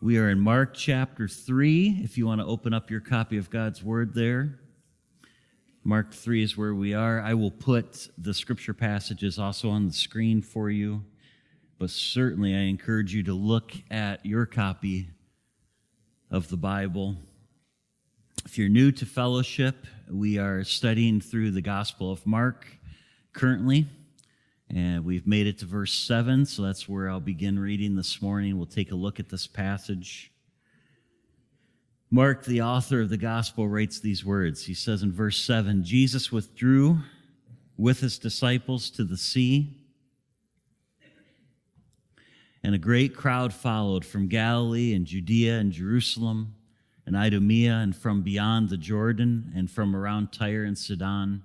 We are in Mark chapter 3. If you want to open up your copy of God's Word there, Mark 3 is where we are. I will put the scripture passages also on the screen for you, but certainly I encourage you to look at your copy of the Bible. If you're new to fellowship, we are studying through the Gospel of Mark currently. And we've made it to verse 7, so that's where I'll begin reading this morning. We'll take a look at this passage. Mark, the author of the gospel, writes these words. He says in verse 7 Jesus withdrew with his disciples to the sea, and a great crowd followed from Galilee and Judea and Jerusalem and Idumea and from beyond the Jordan and from around Tyre and Sidon.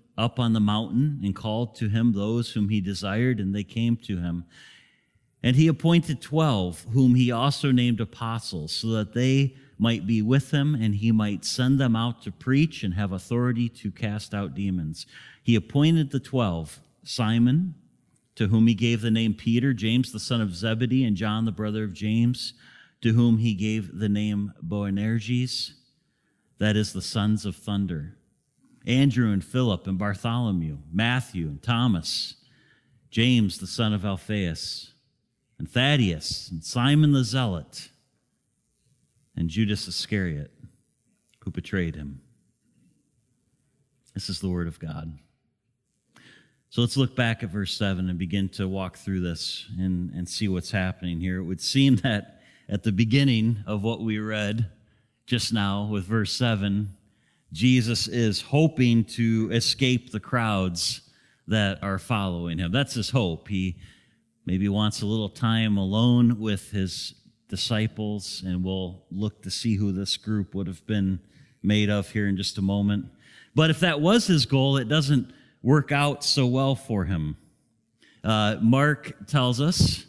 up on the mountain and called to him those whom he desired, and they came to him. And he appointed twelve, whom he also named apostles, so that they might be with him, and he might send them out to preach and have authority to cast out demons. He appointed the twelve Simon, to whom he gave the name Peter, James the son of Zebedee, and John the brother of James, to whom he gave the name Boanerges, that is, the sons of thunder. Andrew and Philip and Bartholomew, Matthew and Thomas, James the son of Alphaeus, and Thaddeus, and Simon the Zealot, and Judas Iscariot, who betrayed him. This is the word of God. So let's look back at verse 7 and begin to walk through this and, and see what's happening here. It would seem that at the beginning of what we read just now with verse 7, Jesus is hoping to escape the crowds that are following him. That's his hope. He maybe wants a little time alone with his disciples, and we'll look to see who this group would have been made of here in just a moment. But if that was his goal, it doesn't work out so well for him. Uh, Mark tells us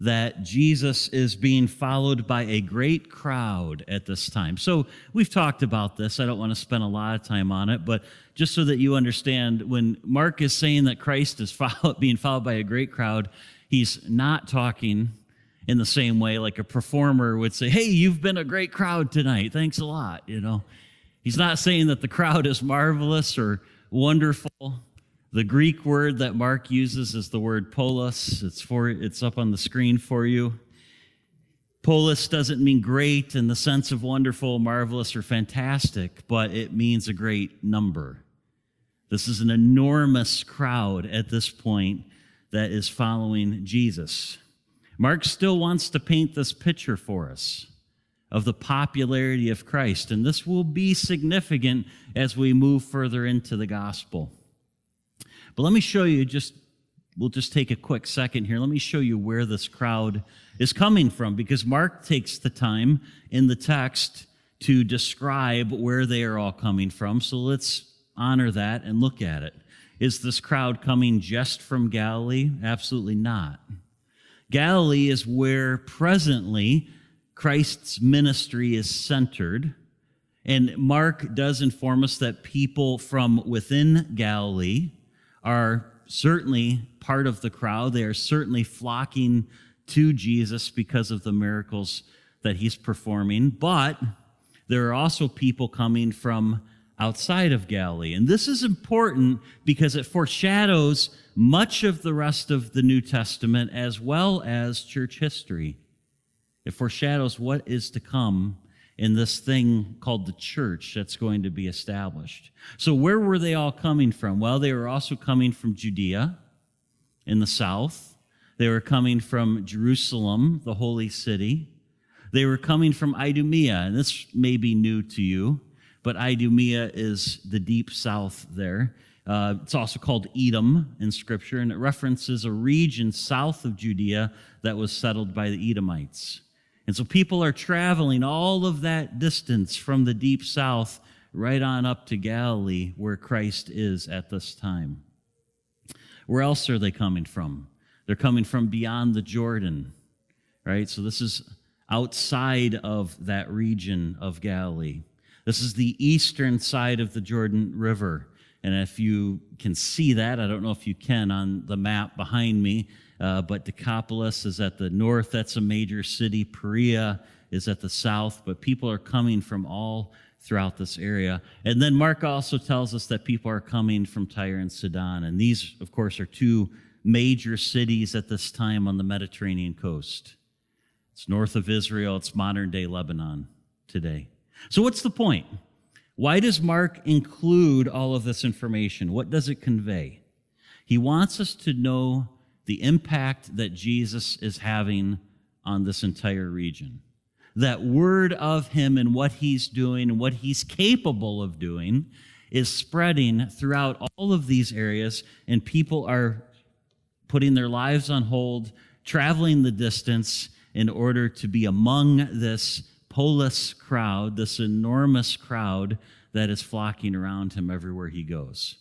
that Jesus is being followed by a great crowd at this time. So we've talked about this. I don't want to spend a lot of time on it, but just so that you understand, when Mark is saying that Christ is being followed by a great crowd, he's not talking in the same way like a performer would say, Hey, you've been a great crowd tonight. Thanks a lot. You know, he's not saying that the crowd is marvelous or wonderful. The Greek word that Mark uses is the word polis. It's for it's up on the screen for you. Polis doesn't mean great in the sense of wonderful, marvelous, or fantastic, but it means a great number. This is an enormous crowd at this point that is following Jesus. Mark still wants to paint this picture for us of the popularity of Christ, and this will be significant as we move further into the gospel. But let me show you just, we'll just take a quick second here. Let me show you where this crowd is coming from because Mark takes the time in the text to describe where they are all coming from. So let's honor that and look at it. Is this crowd coming just from Galilee? Absolutely not. Galilee is where presently Christ's ministry is centered. And Mark does inform us that people from within Galilee are certainly part of the crowd. They are certainly flocking to Jesus because of the miracles that he's performing. But there are also people coming from outside of Galilee. And this is important because it foreshadows much of the rest of the New Testament as well as church history. It foreshadows what is to come in this thing called the church that's going to be established. So, where were they all coming from? Well, they were also coming from Judea in the south, they were coming from Jerusalem, the holy city. They were coming from Idumea, and this may be new to you, but Idumea is the deep south there. Uh, it's also called Edom in Scripture, and it references a region south of Judea that was settled by the Edomites. And so people are traveling all of that distance from the deep south right on up to Galilee, where Christ is at this time. Where else are they coming from? They're coming from beyond the Jordan, right? So this is outside of that region of Galilee. This is the eastern side of the Jordan River. And if you can see that, I don't know if you can on the map behind me, uh, but Decapolis is at the north. That's a major city. Perea is at the south, but people are coming from all throughout this area. And then Mark also tells us that people are coming from Tyre and Sidon. And these, of course, are two major cities at this time on the Mediterranean coast. It's north of Israel, it's modern day Lebanon today. So, what's the point? Why does Mark include all of this information? What does it convey? He wants us to know the impact that Jesus is having on this entire region. That word of him and what he's doing and what he's capable of doing is spreading throughout all of these areas, and people are putting their lives on hold, traveling the distance in order to be among this polis crowd, this enormous crowd that is flocking around him everywhere he goes.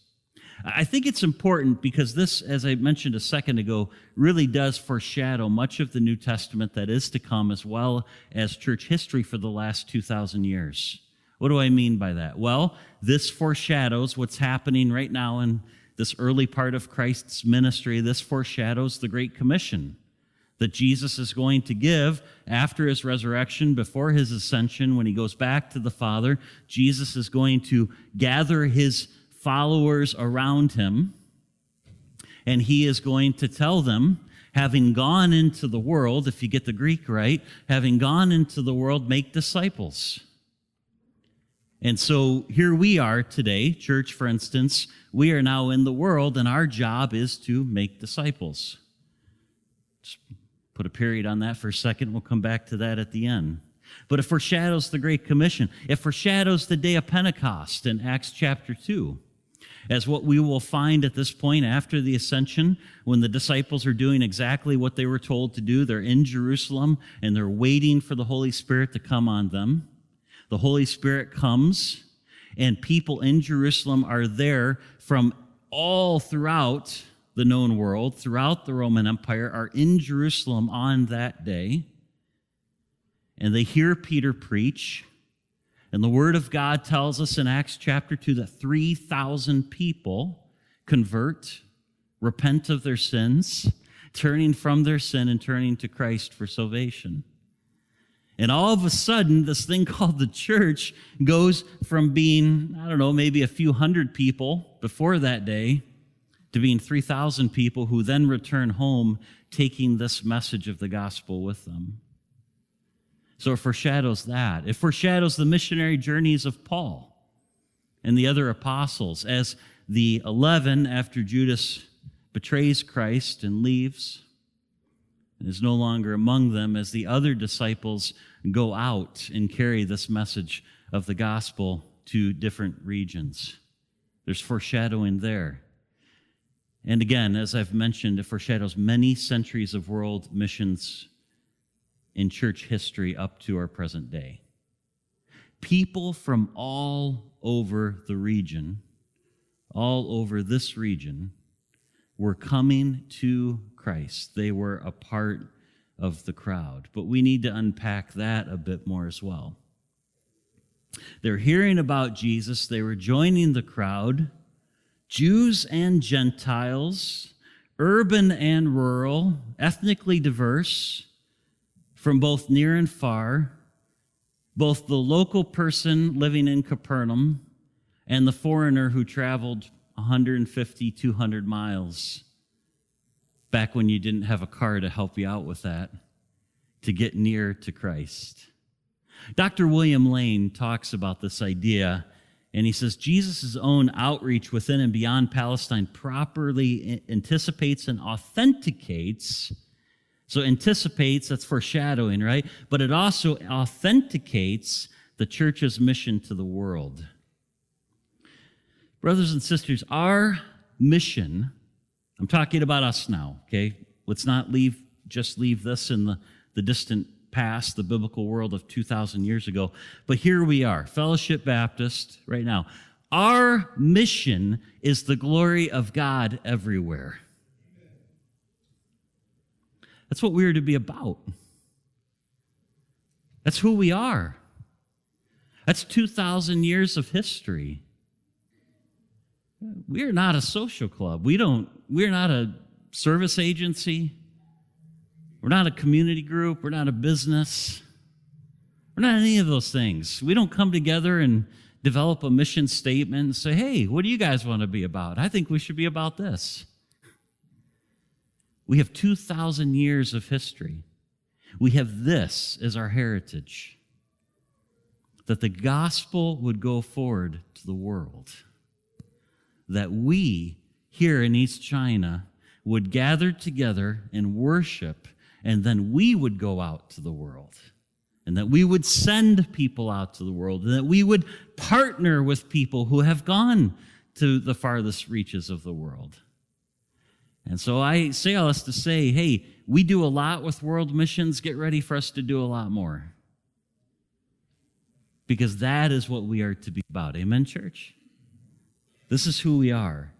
I think it's important because this, as I mentioned a second ago, really does foreshadow much of the New Testament that is to come, as well as church history for the last 2,000 years. What do I mean by that? Well, this foreshadows what's happening right now in this early part of Christ's ministry. This foreshadows the Great Commission that Jesus is going to give after his resurrection, before his ascension, when he goes back to the Father. Jesus is going to gather his followers around him, and he is going to tell them, having gone into the world, if you get the Greek right, having gone into the world, make disciples. And so here we are today, church, for instance, we are now in the world, and our job is to make disciples. Just put a period on that for a second. We'll come back to that at the end. But it foreshadows the Great Commission. It foreshadows the day of Pentecost in Acts chapter 2 as what we will find at this point after the ascension, when the disciples are doing exactly what they were told to do. They're in Jerusalem and they're waiting for the Holy Spirit to come on them. The Holy Spirit comes, and people in Jerusalem are there from all throughout the known world, throughout the Roman Empire, are in Jerusalem on that day. And they hear Peter preach and the Word of God tells us in Acts chapter 2 that 3,000 people convert, repent of their sins, turning from their sin and turning to Christ for salvation. And all of a sudden, this thing called the church goes from being, I don't know, maybe a few hundred people before that day to being 3,000 people who then return home taking this message of the gospel with them. So it foreshadows that. It foreshadows the missionary journeys of Paul and the other apostles as the 11, after Judas betrays Christ and leaves, and is no longer among them, as the other disciples go out and carry this message of the gospel to different regions. There's foreshadowing there. And again, as I've mentioned, it foreshadows many centuries of world missions in church history up to our present day. People from all over the region, all over this region, were coming to Christ. They were a part of the crowd. But we need to unpack that a bit more as well. They're hearing about Jesus, they were joining the crowd, Jews and Gentiles, urban and rural, ethnically diverse from both near and far, both the local person living in Capernaum and the foreigner who traveled 150, 200 miles back when you didn't have a car to help you out with that to get near to Christ. Dr. William Lane talks about this idea, and he says Jesus' own outreach within and beyond Palestine properly anticipates and authenticates so anticipates, that's foreshadowing, right? But it also authenticates the church's mission to the world. Brothers and sisters, our mission, I'm talking about us now, okay? Let's not leave, just leave this in the, the distant past, the biblical world of 2,000 years ago. But here we are, Fellowship Baptist, right now. Our mission is the glory of God everywhere. That's what we are to be about. That's who we are. That's 2,000 years of history. We are not a social club. We don't, we're not a service agency. We're not a community group. We're not a business. We're not any of those things. We don't come together and develop a mission statement and say, hey, what do you guys want to be about? I think we should be about this. We have 2,000 years of history. We have this as our heritage that the gospel would go forward to the world, that we here in East China would gather together and worship, and then we would go out to the world, and that we would send people out to the world, and that we would partner with people who have gone to the farthest reaches of the world. And so I say all this to say, hey, we do a lot with world missions. Get ready for us to do a lot more. Because that is what we are to be about. Amen, church? This is who we are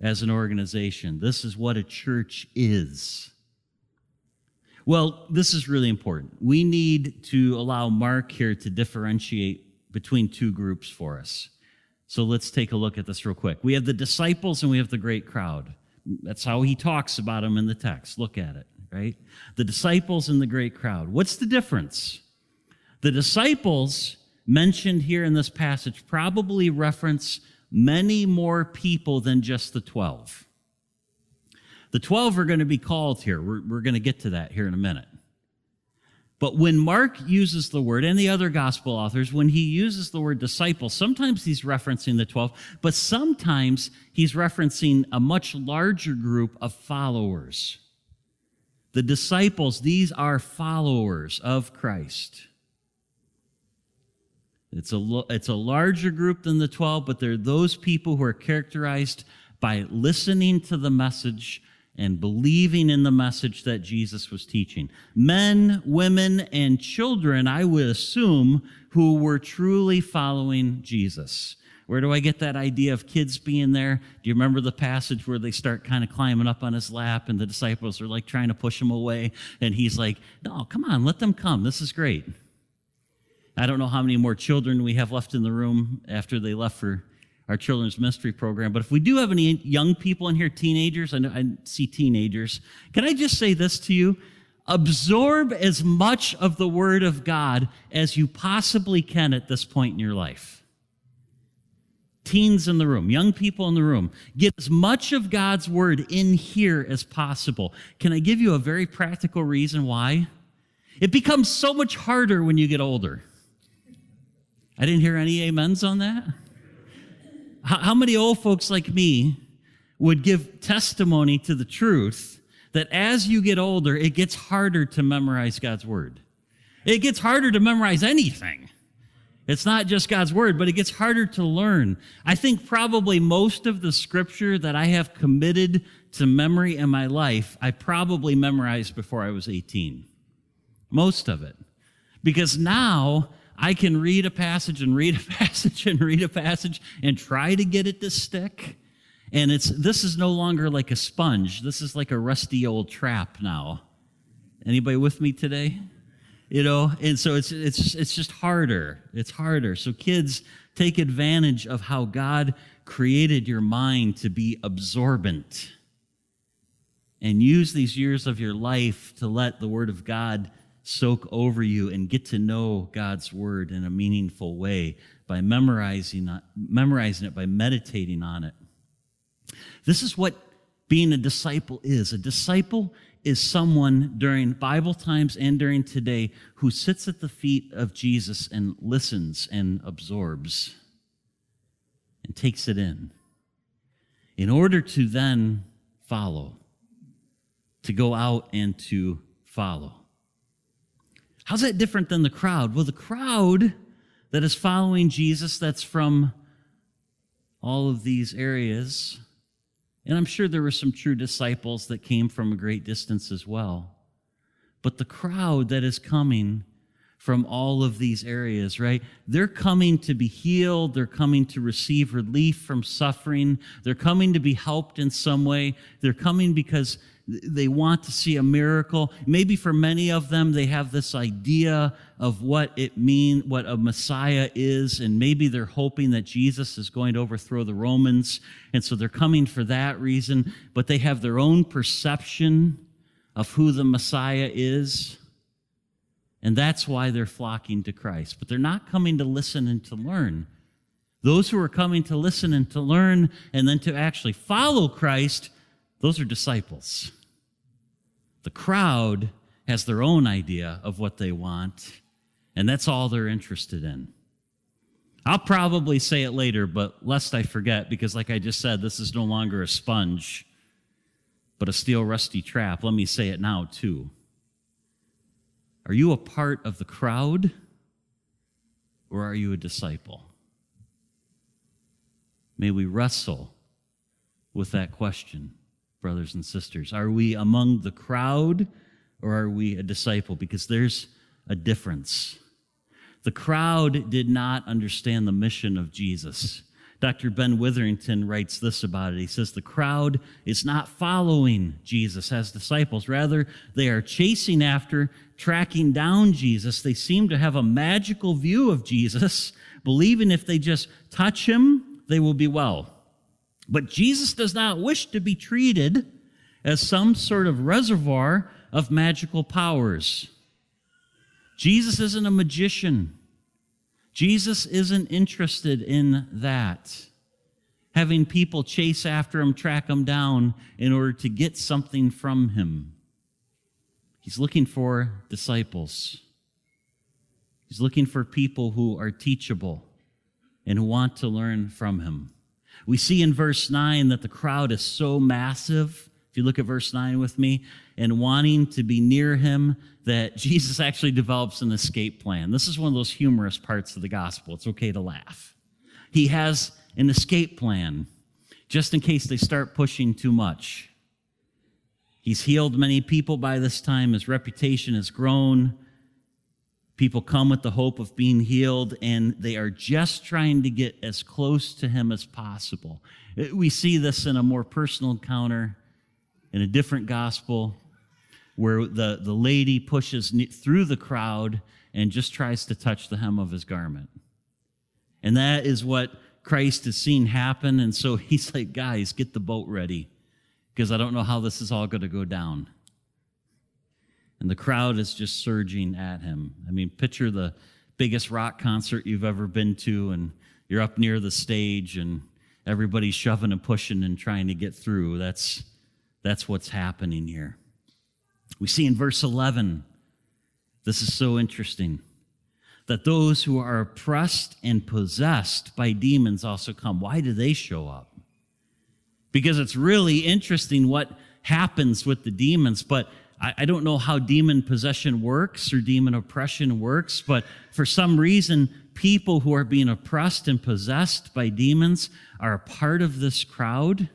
as an organization. This is what a church is. Well, this is really important. We need to allow Mark here to differentiate between two groups for us. So let's take a look at this real quick. We have the disciples and we have the great crowd. That's how he talks about them in the text. Look at it right? The disciples and the great crowd. What's the difference? The disciples mentioned here in this passage probably reference many more people than just the 12. The 12 are going to be called here. We're, we're going to get to that here in a minute. But when Mark uses the word, and the other gospel authors, when he uses the word disciple, sometimes he's referencing the 12, but sometimes he's referencing a much larger group of followers. The disciples, these are followers of Christ. It's a, it's a larger group than the 12, but they're those people who are characterized by listening to the message and believing in the message that Jesus was teaching. Men, women, and children, I would assume, who were truly following Jesus. Where do I get that idea of kids being there? Do you remember the passage where they start kind of climbing up on his lap and the disciples are like trying to push him away? And he's like, No, come on, let them come. This is great. I don't know how many more children we have left in the room after they left for our children's ministry program. But if we do have any young people in here, teenagers, I, know, I see teenagers, can I just say this to you? Absorb as much of the Word of God as you possibly can at this point in your life teens in the room, young people in the room, get as much of God's word in here as possible. Can I give you a very practical reason why? It becomes so much harder when you get older. I didn't hear any amens on that. How many old folks like me would give testimony to the truth that as you get older, it gets harder to memorize God's word? It gets harder to memorize anything. It's not just God's word, but it gets harder to learn. I think probably most of the scripture that I have committed to memory in my life, I probably memorized before I was 18. Most of it. Because now I can read a passage and read a passage and read a passage and try to get it to stick. And it's this is no longer like a sponge. This is like a rusty old trap now. Anybody with me today? you know and so it's it's it's just harder it's harder so kids take advantage of how god created your mind to be absorbent and use these years of your life to let the word of god soak over you and get to know god's word in a meaningful way by memorizing memorizing it by meditating on it this is what being a disciple is a disciple is someone during Bible times and during today who sits at the feet of Jesus and listens and absorbs and takes it in in order to then follow, to go out and to follow. How's that different than the crowd? Well, the crowd that is following Jesus, that's from all of these areas, and I'm sure there were some true disciples that came from a great distance as well. but the crowd that is coming from all of these areas, right? They're coming to be healed. They're coming to receive relief from suffering. They're coming to be helped in some way. They're coming because they want to see a miracle. Maybe for many of them, they have this idea of what it means, what a Messiah is, and maybe they're hoping that Jesus is going to overthrow the Romans. And so they're coming for that reason, but they have their own perception of who the Messiah is. And that's why they're flocking to Christ. But they're not coming to listen and to learn. Those who are coming to listen and to learn and then to actually follow Christ, those are disciples. The crowd has their own idea of what they want, and that's all they're interested in. I'll probably say it later, but lest I forget, because like I just said, this is no longer a sponge, but a steel rusty trap. Let me say it now, too. Are you a part of the crowd or are you a disciple? May we wrestle with that question, brothers and sisters. Are we among the crowd or are we a disciple? Because there's a difference. The crowd did not understand the mission of Jesus. Dr. Ben Witherington writes this about it. He says, The crowd is not following Jesus as disciples. Rather, they are chasing after, tracking down Jesus. They seem to have a magical view of Jesus, believing if they just touch him, they will be well. But Jesus does not wish to be treated as some sort of reservoir of magical powers. Jesus isn't a magician. Jesus isn't interested in that. Having people chase after him, track him down in order to get something from him. He's looking for disciples. He's looking for people who are teachable and who want to learn from him. We see in verse 9 that the crowd is so massive. If you look at verse 9 with me, and wanting to be near him, that Jesus actually develops an escape plan. This is one of those humorous parts of the gospel. It's okay to laugh. He has an escape plan just in case they start pushing too much. He's healed many people by this time. His reputation has grown. People come with the hope of being healed, and they are just trying to get as close to him as possible. We see this in a more personal encounter in a different gospel where the, the lady pushes through the crowd and just tries to touch the hem of his garment. And that is what Christ has seen happen. And so he's like, guys, get the boat ready because I don't know how this is all going to go down. And the crowd is just surging at him. I mean, picture the biggest rock concert you've ever been to, and you're up near the stage, and everybody's shoving and pushing and trying to get through. That's, that's what's happening here. We see in verse 11, this is so interesting, that those who are oppressed and possessed by demons also come. Why do they show up? Because it's really interesting what happens with the demons, but I, don't know how demon possession works or demon oppression works, but for some reason, people who are being oppressed and possessed by demons are a part of this crowd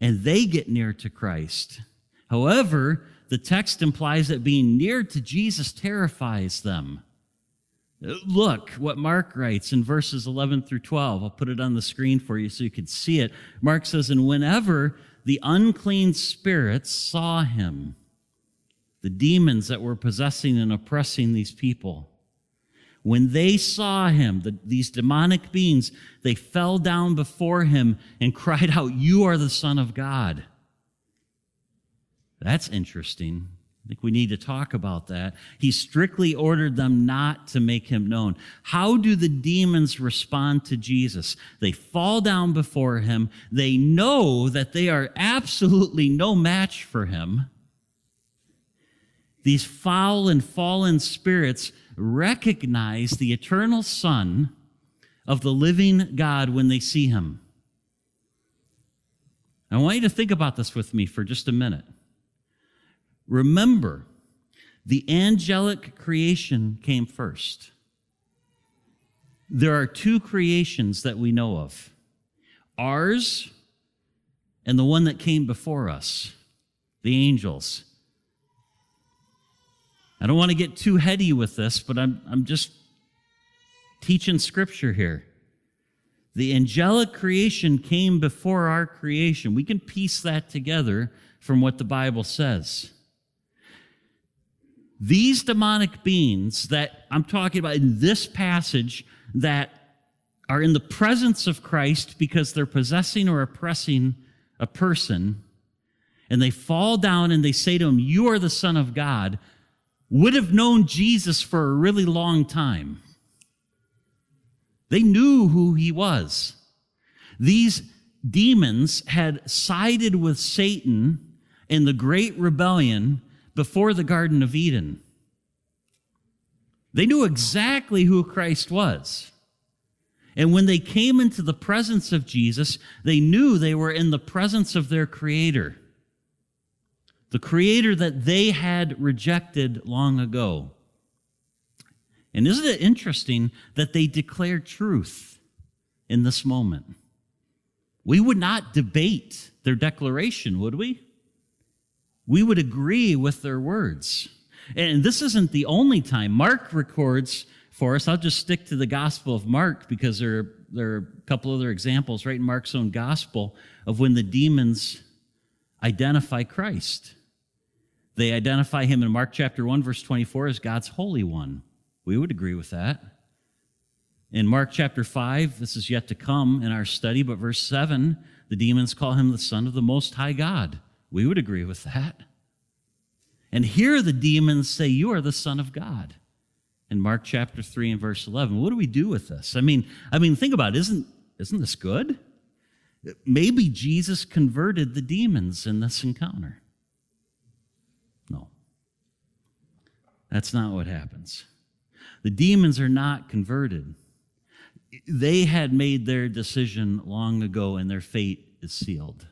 and they get near to Christ. However, the text implies that being near to Jesus terrifies them. Look what Mark writes in verses 11 through 12. I'll put it on the screen for you so you can see it. Mark says, And whenever the unclean spirits saw him, the demons that were possessing and oppressing these people, when they saw him, the, these demonic beings, they fell down before him and cried out, You are the Son of God. That's interesting. I think we need to talk about that. He strictly ordered them not to make him known. How do the demons respond to Jesus? They fall down before him. They know that they are absolutely no match for him. These foul and fallen spirits recognize the eternal Son of the living God when they see him. I want you to think about this with me for just a minute. Remember, the angelic creation came first. There are two creations that we know of ours and the one that came before us, the angels. I don't want to get too heady with this, but I'm, I'm just teaching scripture here. The angelic creation came before our creation. We can piece that together from what the Bible says. These demonic beings that I'm talking about in this passage that are in the presence of Christ because they're possessing or oppressing a person, and they fall down and they say to him, You are the Son of God, would have known Jesus for a really long time. They knew who he was. These demons had sided with Satan in the great rebellion before the Garden of Eden. They knew exactly who Christ was. And when they came into the presence of Jesus, they knew they were in the presence of their Creator, the Creator that they had rejected long ago. And isn't it interesting that they declare truth in this moment? We would not debate their declaration, would we? We would agree with their words. And this isn't the only time. Mark records for us. I'll just stick to the Gospel of Mark because there, there are a couple other examples right in Mark's own Gospel of when the demons identify Christ. They identify him in Mark chapter 1, verse 24, as God's Holy One. We would agree with that. In Mark chapter 5, this is yet to come in our study, but verse 7, the demons call him the Son of the Most High God. We would agree with that. And here the demons say, You are the Son of God. In Mark chapter 3 and verse 11. What do we do with this? I mean, I mean, think about it. Isn't, isn't this good? Maybe Jesus converted the demons in this encounter. That's not what happens. The demons are not converted. They had made their decision long ago, and their fate is sealed.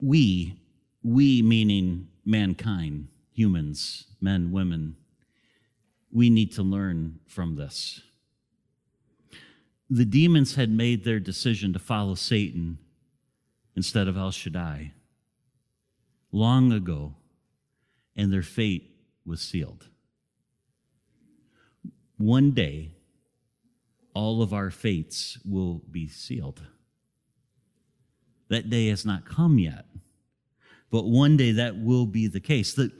We, we meaning mankind, humans, men, women, we need to learn from this. The demons had made their decision to follow Satan instead of El Shaddai long ago, and their fate was sealed. One day, all of our fates will be sealed. That day has not come yet, but one day that will be the case. That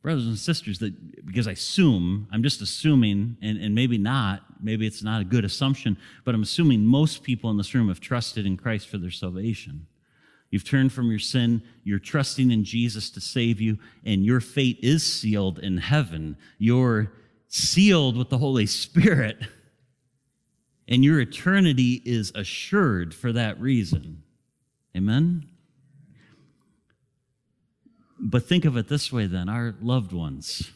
brothers and sisters, that because I assume, I'm just assuming, and, and maybe not, maybe it's not a good assumption, but I'm assuming most people in this room have trusted in Christ for their salvation. You've turned from your sin. You're trusting in Jesus to save you, and your fate is sealed in heaven. You're sealed with the Holy Spirit, and your eternity is assured for that reason. Amen? But think of it this way then our loved ones,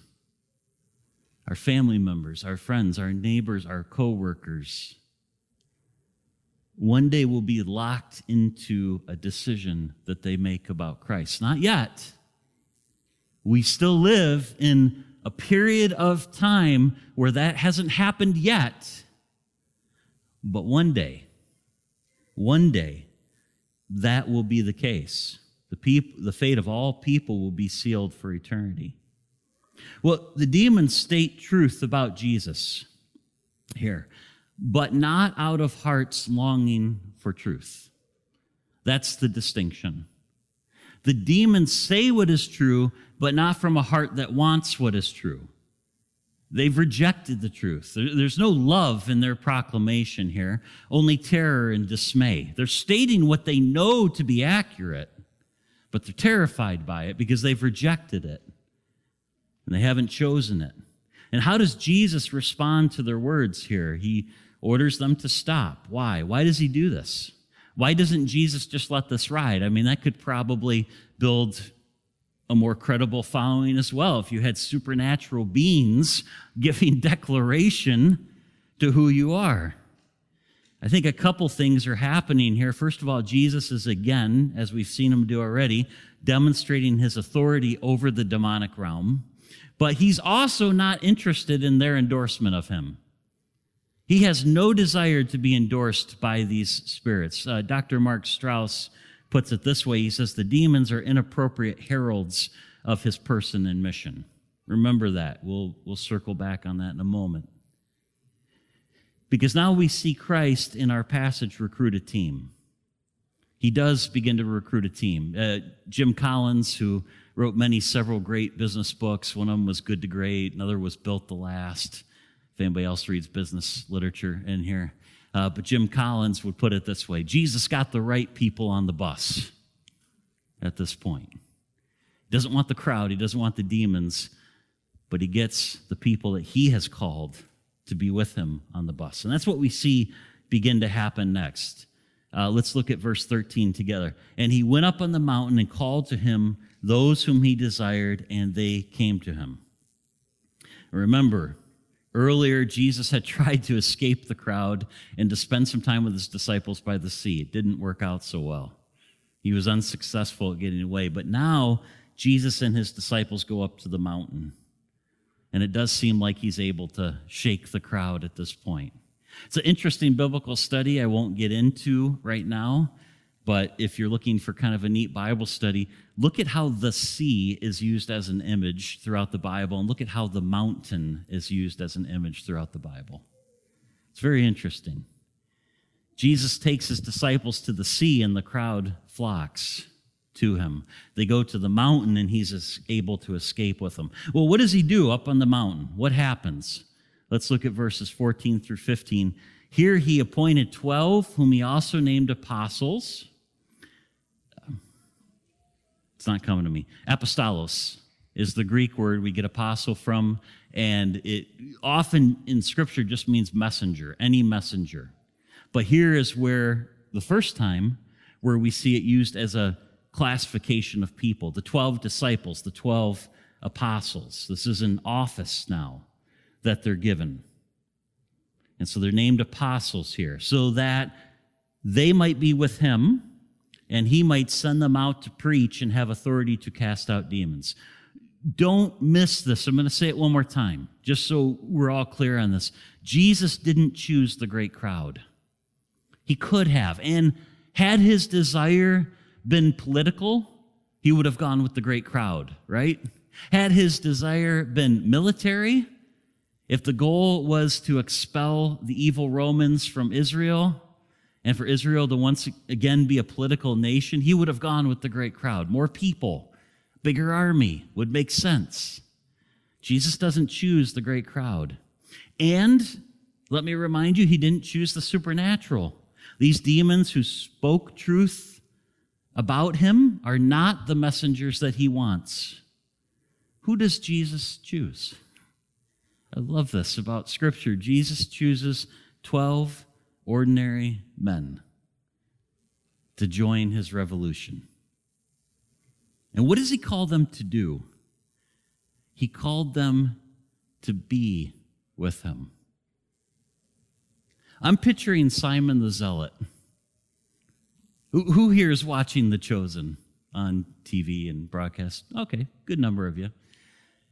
our family members, our friends, our neighbors, our co workers, one day will be locked into a decision that they make about Christ. Not yet. We still live in a period of time where that hasn't happened yet. But one day, one day, that will be the case. The, peop- the fate of all people will be sealed for eternity. Well, the demons state truth about Jesus here but not out of hearts longing for truth. That's the distinction. The demons say what is true, but not from a heart that wants what is true. They've rejected the truth. There's no love in their proclamation here, only terror and dismay. They're stating what they know to be accurate, but they're terrified by it because they've rejected it and they haven't chosen it. And how does Jesus respond to their words here? He orders them to stop. Why? Why does he do this? Why doesn't Jesus just let this ride? I mean, that could probably build a more credible following as well if you had supernatural beings giving declaration to who you are. I think a couple things are happening here. First of all, Jesus is again, as we've seen him do already, demonstrating his authority over the demonic realm, but he's also not interested in their endorsement of him. He has no desire to be endorsed by these spirits. Uh, Dr. Mark Strauss puts it this way he says, The demons are inappropriate heralds of his person and mission. Remember that. We'll, we'll circle back on that in a moment. Because now we see Christ in our passage recruit a team. He does begin to recruit a team. Uh, Jim Collins, who wrote many, several great business books, one of them was Good to Great, another was Built to Last. If anybody else reads business literature in here, uh, but Jim Collins would put it this way Jesus got the right people on the bus at this point. He doesn't want the crowd, he doesn't want the demons, but he gets the people that he has called to be with him on the bus. And that's what we see begin to happen next. Uh, let's look at verse 13 together. And he went up on the mountain and called to him those whom he desired, and they came to him. Remember, Earlier, Jesus had tried to escape the crowd and to spend some time with his disciples by the sea. It didn't work out so well. He was unsuccessful at getting away. But now, Jesus and his disciples go up to the mountain. And it does seem like he's able to shake the crowd at this point. It's an interesting biblical study I won't get into right now. But if you're looking for kind of a neat Bible study, look at how the sea is used as an image throughout the Bible, and look at how the mountain is used as an image throughout the Bible. It's very interesting. Jesus takes his disciples to the sea, and the crowd flocks to him. They go to the mountain, and he's able to escape with them. Well, what does he do up on the mountain? What happens? Let's look at verses 14 through 15. Here he appointed 12, whom he also named apostles it's not coming to me. Apostolos is the Greek word we get apostle from, and it often in Scripture just means messenger, any messenger. But here is where the first time where we see it used as a classification of people the 12 disciples, the 12 apostles. This is an office now that they're given. And so they're named apostles here so that they might be with him and he might send them out to preach and have authority to cast out demons. Don't miss this. I'm going to say it one more time, just so we're all clear on this. Jesus didn't choose the great crowd. He could have. And had his desire been political, he would have gone with the great crowd, right? Had his desire been military, if the goal was to expel the evil Romans from Israel, and for Israel to once again be a political nation, he would have gone with the great crowd. More people, bigger army would make sense. Jesus doesn't choose the great crowd. And let me remind you, he didn't choose the supernatural. These demons who spoke truth about him are not the messengers that he wants. Who does Jesus choose? I love this about Scripture. Jesus chooses 12 ordinary men to join his revolution. And what does he call them to do? He called them to be with him. I'm picturing Simon the Zealot. Who, who here is watching The Chosen on TV and broadcast? Okay, good number of you.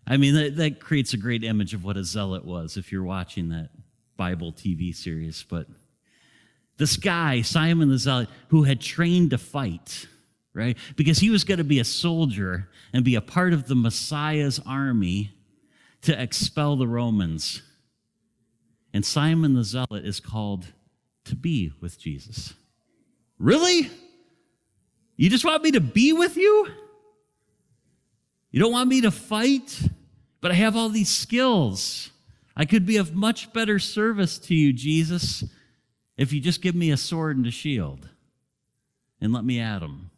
I mean, that, that creates a great image of what a zealot was if you're watching that Bible TV series. But this guy, Simon the Zealot, who had trained to fight, right? Because he was going to be a soldier and be a part of the Messiah's army to expel the Romans. And Simon the Zealot is called to be with Jesus. Really? You just want me to be with you? You don't want me to fight? But I have all these skills. I could be of much better service to you, Jesus if you just give me a sword and a shield and let me at them.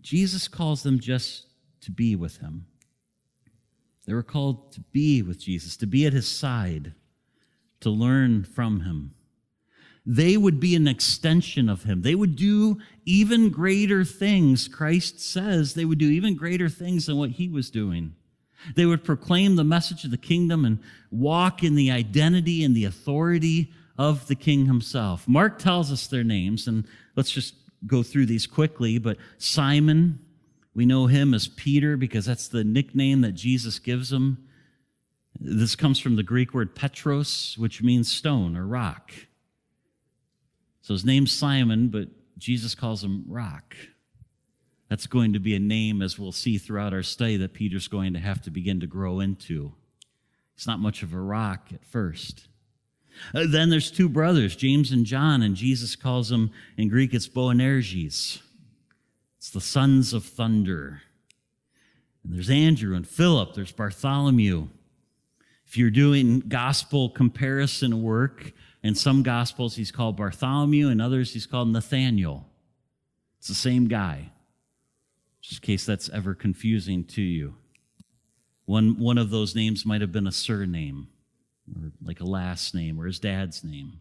Jesus calls them just to be with him. They were called to be with Jesus, to be at his side, to learn from him. They would be an extension of him. They would do even greater things. Christ says they would do even greater things than what he was doing. They would proclaim the message of the kingdom and walk in the identity and the authority of the king himself. Mark tells us their names, and let's just go through these quickly. But Simon, we know him as Peter because that's the nickname that Jesus gives him. This comes from the Greek word Petros, which means stone or rock. So his name's Simon, but Jesus calls him rock. That's going to be a name, as we'll see throughout our study, that Peter's going to have to begin to grow into. It's not much of a rock at first. Uh, then there's two brothers, James and John, and Jesus calls them, in Greek, it's Boanerges. It's the sons of thunder. And there's Andrew and Philip, there's Bartholomew. If you're doing gospel comparison work, in some gospels he's called Bartholomew, in others he's called Nathaniel. It's the same guy just in case that's ever confusing to you. One, one of those names might have been a surname, or like a last name, or his dad's name.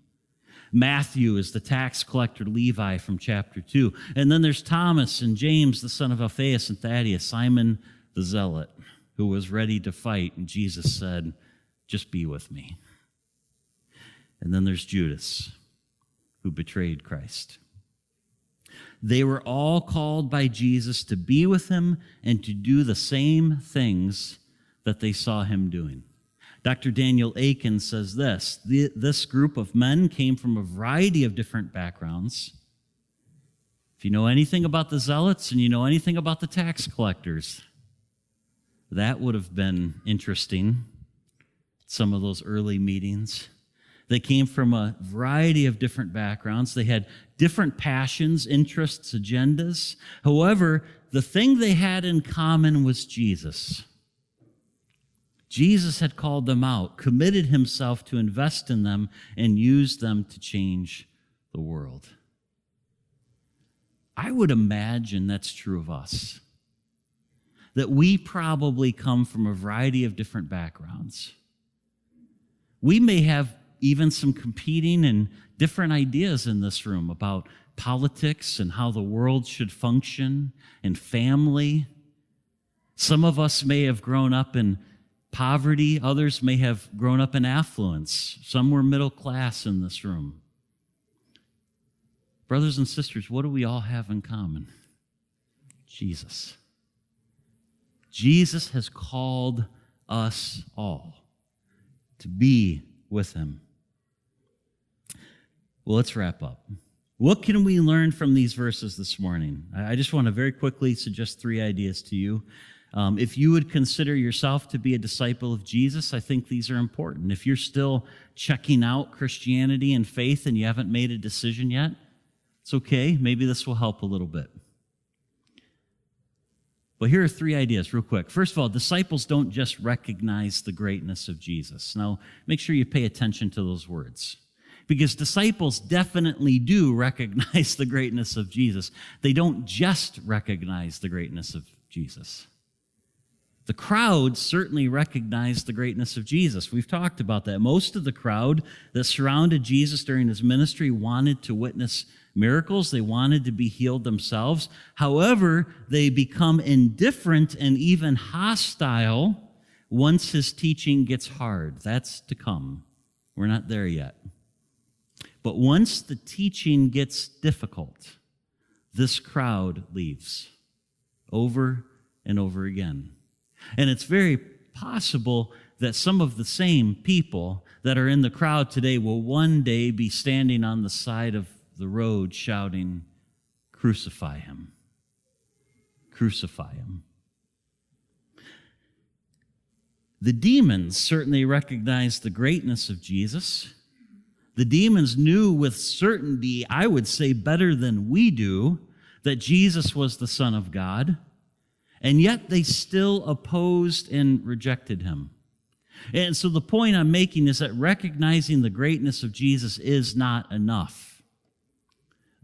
Matthew is the tax collector Levi from chapter 2. And then there's Thomas and James, the son of Alphaeus and Thaddeus, Simon the zealot, who was ready to fight. And Jesus said, Just be with me. And then there's Judas, who betrayed Christ. They were all called by Jesus to be with him and to do the same things that they saw him doing. Dr. Daniel Akin says this this group of men came from a variety of different backgrounds. If you know anything about the zealots and you know anything about the tax collectors, that would have been interesting. Some of those early meetings. They came from a variety of different backgrounds. They had different passions, interests, agendas. However, the thing they had in common was Jesus. Jesus had called them out, committed himself to invest in them, and use them to change the world. I would imagine that's true of us. That we probably come from a variety of different backgrounds. We may have even some competing and different ideas in this room about politics and how the world should function and family. Some of us may have grown up in poverty, others may have grown up in affluence. Some were middle class in this room. Brothers and sisters, what do we all have in common? Jesus. Jesus has called us all to be with him. Well, let's wrap up. What can we learn from these verses this morning? I just want to very quickly suggest three ideas to you. Um, if you would consider yourself to be a disciple of Jesus, I think these are important. If you're still checking out Christianity and faith and you haven't made a decision yet, it's okay. Maybe this will help a little bit. But here are three ideas, real quick. First of all, disciples don't just recognize the greatness of Jesus. Now, make sure you pay attention to those words because disciples definitely do recognize the greatness of Jesus. They don't just recognize the greatness of Jesus. The crowd certainly recognized the greatness of Jesus. We've talked about that. Most of the crowd that surrounded Jesus during his ministry wanted to witness miracles. They wanted to be healed themselves. However, they become indifferent and even hostile once his teaching gets hard. That's to come. We're not there yet. But once the teaching gets difficult, this crowd leaves over and over again. And it's very possible that some of the same people that are in the crowd today will one day be standing on the side of the road shouting, Crucify him! Crucify him! The demons certainly recognized the greatness of Jesus the demons knew with certainty, I would say better than we do, that Jesus was the Son of God, and yet they still opposed and rejected him. And so the point I'm making is that recognizing the greatness of Jesus is not enough.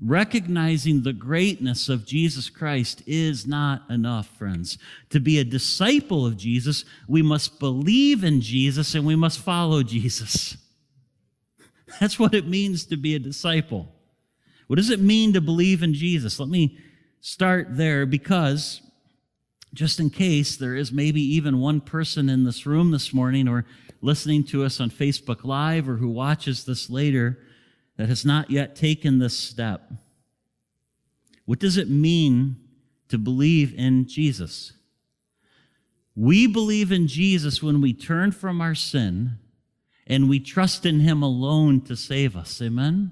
Recognizing the greatness of Jesus Christ is not enough, friends. To be a disciple of Jesus, we must believe in Jesus and we must follow Jesus. That's what it means to be a disciple. What does it mean to believe in Jesus? Let me start there because just in case there is maybe even one person in this room this morning or listening to us on Facebook Live or who watches this later that has not yet taken this step. What does it mean to believe in Jesus? We believe in Jesus when we turn from our sin and we trust in Him alone to save us. Amen?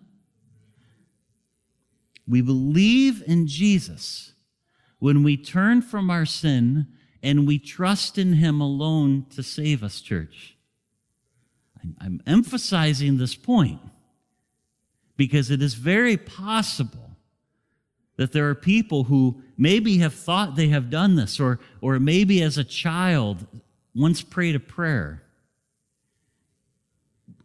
We believe in Jesus when we turn from our sin and we trust in Him alone to save us, church. I'm emphasizing this point because it is very possible that there are people who maybe have thought they have done this, or, or maybe as a child once prayed a prayer.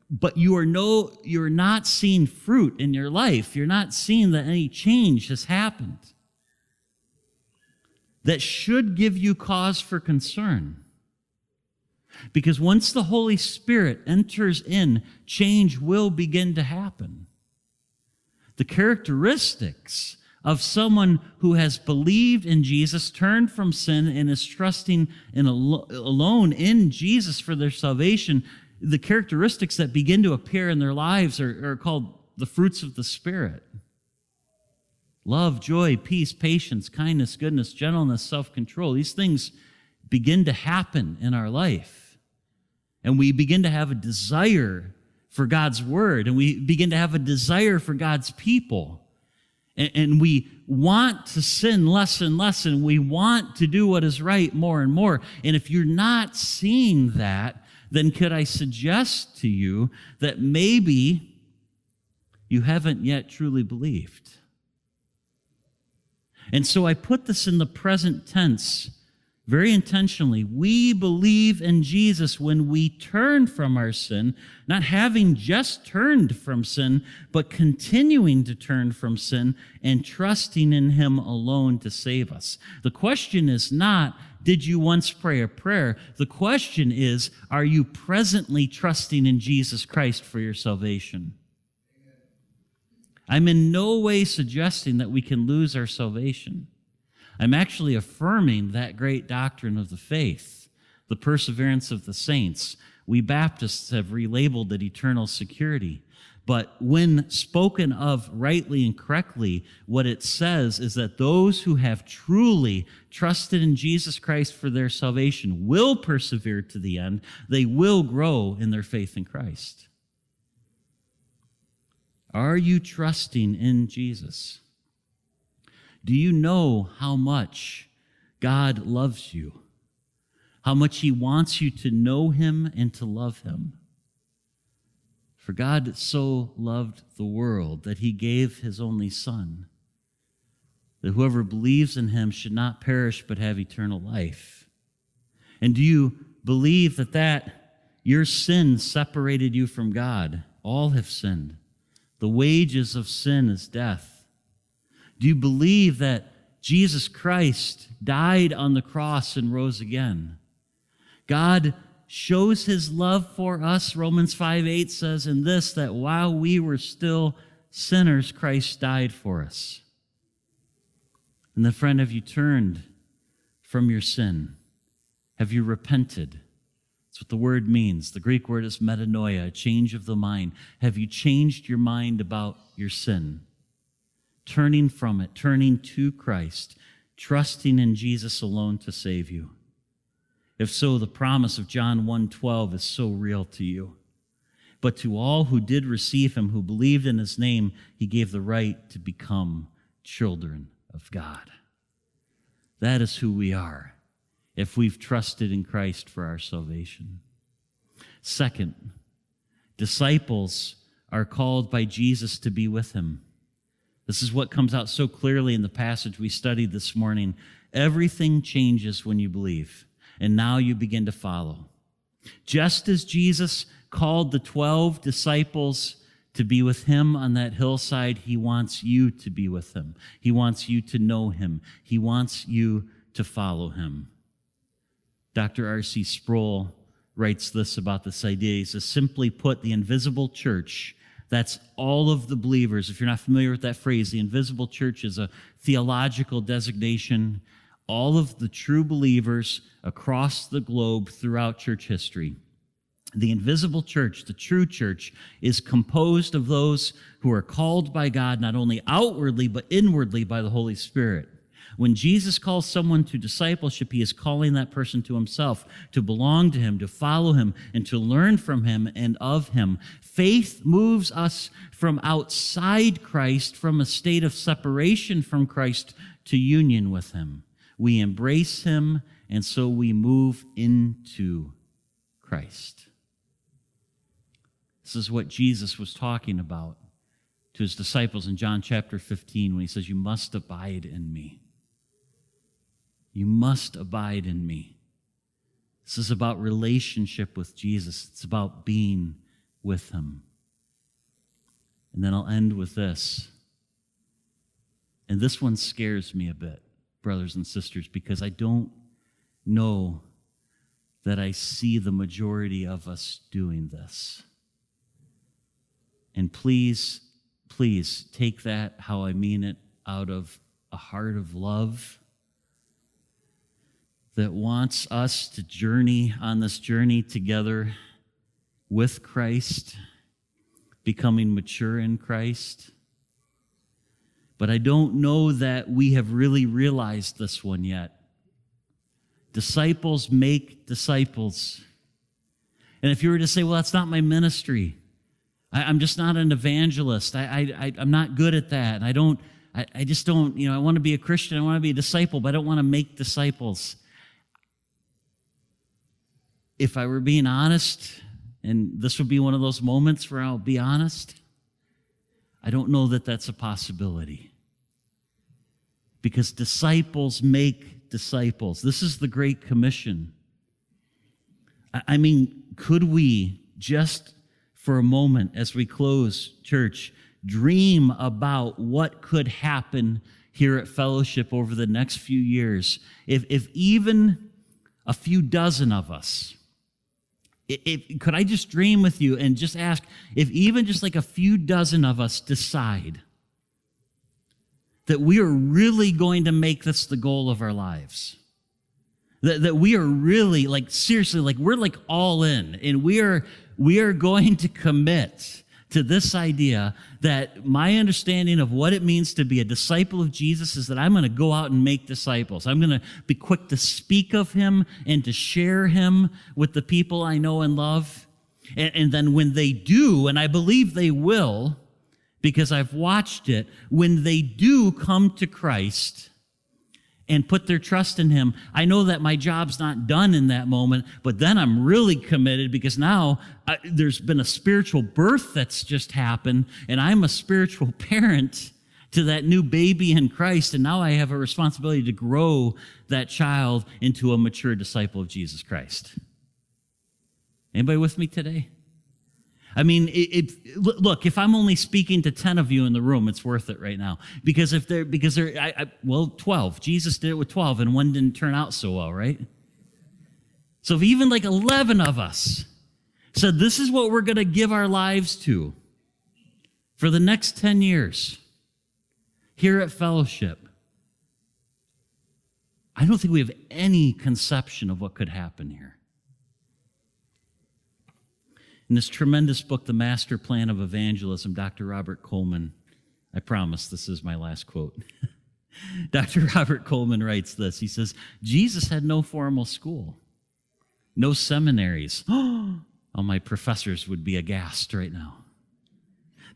But you are no, you're not seeing fruit in your life. You're not seeing that any change has happened. That should give you cause for concern. Because once the Holy Spirit enters in, change will begin to happen. The characteristics of someone who has believed in Jesus, turned from sin, and is trusting in alone in Jesus for their salvation, the characteristics that begin to appear in their lives are, are called the fruits of the Spirit love, joy, peace, patience, kindness, goodness, gentleness, self control. These things begin to happen in our life. And we begin to have a desire for God's word, and we begin to have a desire for God's people. And, and we want to sin less and less, and we want to do what is right more and more. And if you're not seeing that, then could I suggest to you that maybe you haven't yet truly believed? And so I put this in the present tense very intentionally. We believe in Jesus when we turn from our sin, not having just turned from sin, but continuing to turn from sin and trusting in Him alone to save us. The question is not, did you once pray a prayer? The question is, are you presently trusting in Jesus Christ for your salvation? I'm in no way suggesting that we can lose our salvation. I'm actually affirming that great doctrine of the faith, the perseverance of the saints. We Baptists have relabeled it eternal security. But when spoken of rightly and correctly, what it says is that those who have truly trusted in Jesus Christ for their salvation will persevere to the end. They will grow in their faith in Christ. Are you trusting in Jesus? Do you know how much God loves you? How much He wants you to know Him and to love Him? For God so loved the world that He gave His only Son, that whoever believes in Him should not perish but have eternal life. And do you believe that that your sin separated you from God? All have sinned. The wages of sin is death. Do you believe that Jesus Christ died on the cross and rose again? God shows his love for us, Romans 5 8 says in this, that while we were still sinners, Christ died for us. And then, friend, have you turned from your sin? Have you repented? That's what the word means. The Greek word is metanoia, a change of the mind. Have you changed your mind about your sin? turning from it, turning to Christ, trusting in Jesus alone to save you. If so, the promise of John 1:12 is so real to you. But to all who did receive him, who believed in his name, he gave the right to become children of God. That is who we are if we've trusted in Christ for our salvation. Second, disciples are called by Jesus to be with him. This is what comes out so clearly in the passage we studied this morning. Everything changes when you believe, and now you begin to follow. Just as Jesus called the 12 disciples to be with him on that hillside, he wants you to be with him. He wants you to know him. He wants you to follow him. Dr. R.C. Sproul writes this about this idea. He says, simply put, the invisible church that's all of the believers. If you're not familiar with that phrase, the invisible church is a theological designation. All of the true believers across the globe throughout church history. The invisible church, the true church, is composed of those who are called by God not only outwardly, but inwardly by the Holy Spirit. When Jesus calls someone to discipleship, he is calling that person to himself, to belong to him, to follow him, and to learn from him and of him. Faith moves us from outside Christ, from a state of separation from Christ, to union with him. We embrace him, and so we move into Christ. This is what Jesus was talking about to his disciples in John chapter 15 when he says, You must abide in me. You must abide in me. This is about relationship with Jesus, it's about being with him. And then I'll end with this. And this one scares me a bit, brothers and sisters, because I don't know that I see the majority of us doing this. And please, please take that how I mean it out of a heart of love that wants us to journey on this journey together with Christ, becoming mature in Christ. But I don't know that we have really realized this one yet. Disciples make disciples. And if you were to say, well, that's not my ministry, I, am just not an evangelist. I, I, I'm not good at that. I don't, I, I just don't, you know, I want to be a Christian. I want to be a disciple, but I don't want to make disciples. If I were being honest, and this would be one of those moments where I'll be honest, I don't know that that's a possibility. Because disciples make disciples. This is the Great Commission. I mean, could we just for a moment as we close church, dream about what could happen here at Fellowship over the next few years. If, if even a few dozen of us, if, could I just dream with you and just ask if even just like a few dozen of us decide that we are really going to make this the goal of our lives? That, that we are really, like, seriously, like, we're like all in and we are we are going to commit to this idea that my understanding of what it means to be a disciple of Jesus is that I'm going to go out and make disciples. I'm going to be quick to speak of him and to share him with the people I know and love. And, and then when they do, and I believe they will, because I've watched it, when they do come to Christ, and put their trust in him. I know that my job's not done in that moment, but then I'm really committed because now I, there's been a spiritual birth that's just happened, and I'm a spiritual parent to that new baby in Christ, and now I have a responsibility to grow that child into a mature disciple of Jesus Christ. Anybody with me today? I mean, it, it, look, if I'm only speaking to 10 of you in the room, it's worth it right now. Because if they're, because they're, I, I, well, 12. Jesus did it with 12 and one didn't turn out so well, right? So if even like 11 of us said, this is what we're going to give our lives to for the next 10 years here at Fellowship, I don't think we have any conception of what could happen here. In this tremendous book, The Master Plan of Evangelism, Dr. Robert Coleman, I promise this is my last quote. Dr. Robert Coleman writes this He says, Jesus had no formal school, no seminaries. All oh, my professors would be aghast right now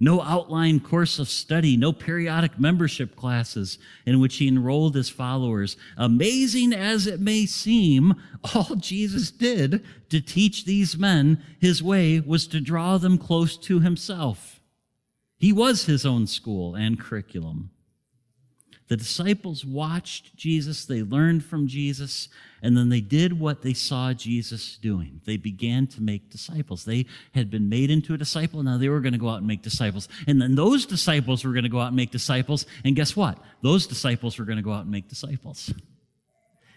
no outline course of study, no periodic membership classes in which he enrolled his followers. Amazing as it may seem, all Jesus did to teach these men his way was to draw them close to himself. He was his own school and curriculum. The disciples watched Jesus, they learned from Jesus, and then they did what they saw Jesus doing. They began to make disciples. They had been made into a disciple, now they were going to go out and make disciples. And then those disciples were going to go out and make disciples, and guess what? Those disciples were going to go out and make disciples.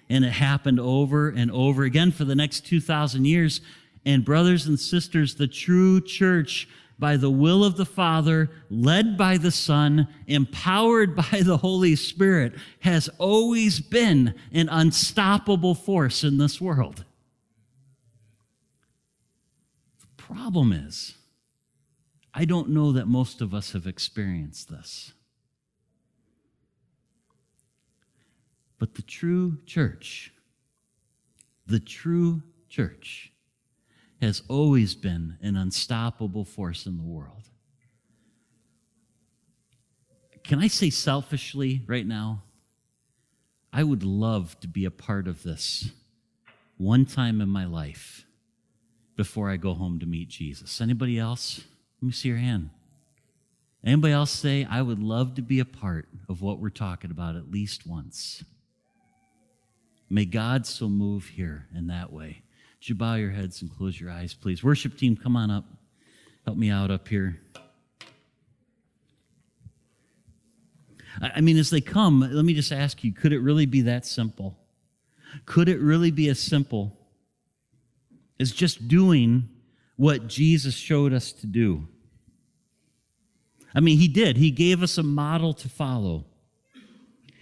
And it happened over and over again for the next 2,000 years. And brothers and sisters, the true church by the will of the Father, led by the Son, empowered by the Holy Spirit, has always been an unstoppable force in this world. The problem is, I don't know that most of us have experienced this. But the true church, the true church, has always been an unstoppable force in the world. Can I say selfishly right now? I would love to be a part of this one time in my life before I go home to meet Jesus. Anybody else? Let me see your hand. Anybody else say, I would love to be a part of what we're talking about at least once? May God so move here in that way. Would you bow your heads and close your eyes, please? Worship team, come on up. Help me out up here. I mean, as they come, let me just ask you could it really be that simple? Could it really be as simple as just doing what Jesus showed us to do? I mean, he did. He gave us a model to follow.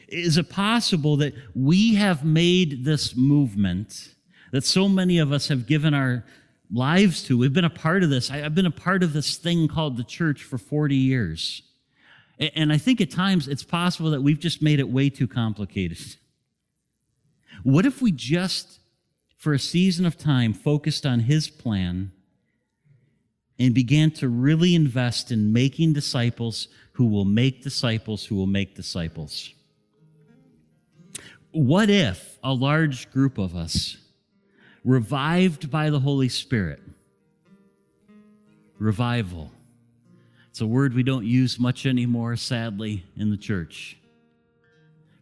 Is it possible that we have made this movement that so many of us have given our lives to? We've been a part of this. I've been a part of this thing called the church for 40 years. And I think at times it's possible that we've just made it way too complicated. What if we just, for a season of time, focused on His plan and began to really invest in making disciples who will make disciples who will make disciples? What if a large group of us, revived by the Holy Spirit, revival, it's a word we don't use much anymore, sadly, in the church.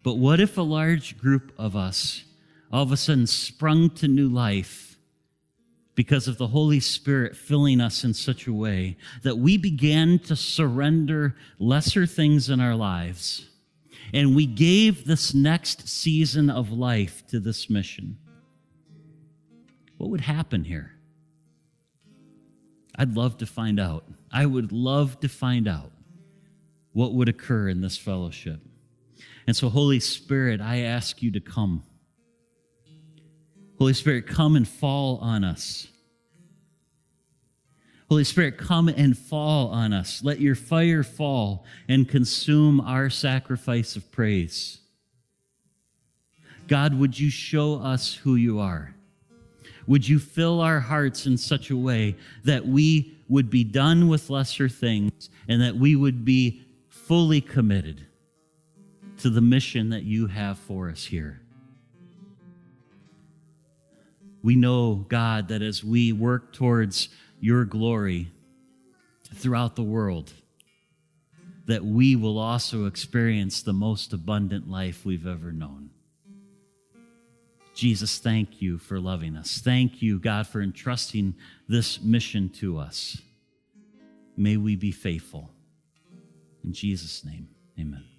But what if a large group of us all of a sudden sprung to new life because of the Holy Spirit filling us in such a way that we began to surrender lesser things in our lives and we gave this next season of life to this mission? What would happen here? I'd love to find out. I would love to find out what would occur in this fellowship. And so, Holy Spirit, I ask you to come. Holy Spirit, come and fall on us. Holy Spirit, come and fall on us. Let your fire fall and consume our sacrifice of praise. God, would you show us who you are? Would you fill our hearts in such a way that we would be done with lesser things and that we would be fully committed to the mission that you have for us here? We know, God, that as we work towards your glory throughout the world, that we will also experience the most abundant life we've ever known. Jesus, thank you for loving us. Thank you, God, for entrusting this mission to us. May we be faithful. In Jesus' name, amen.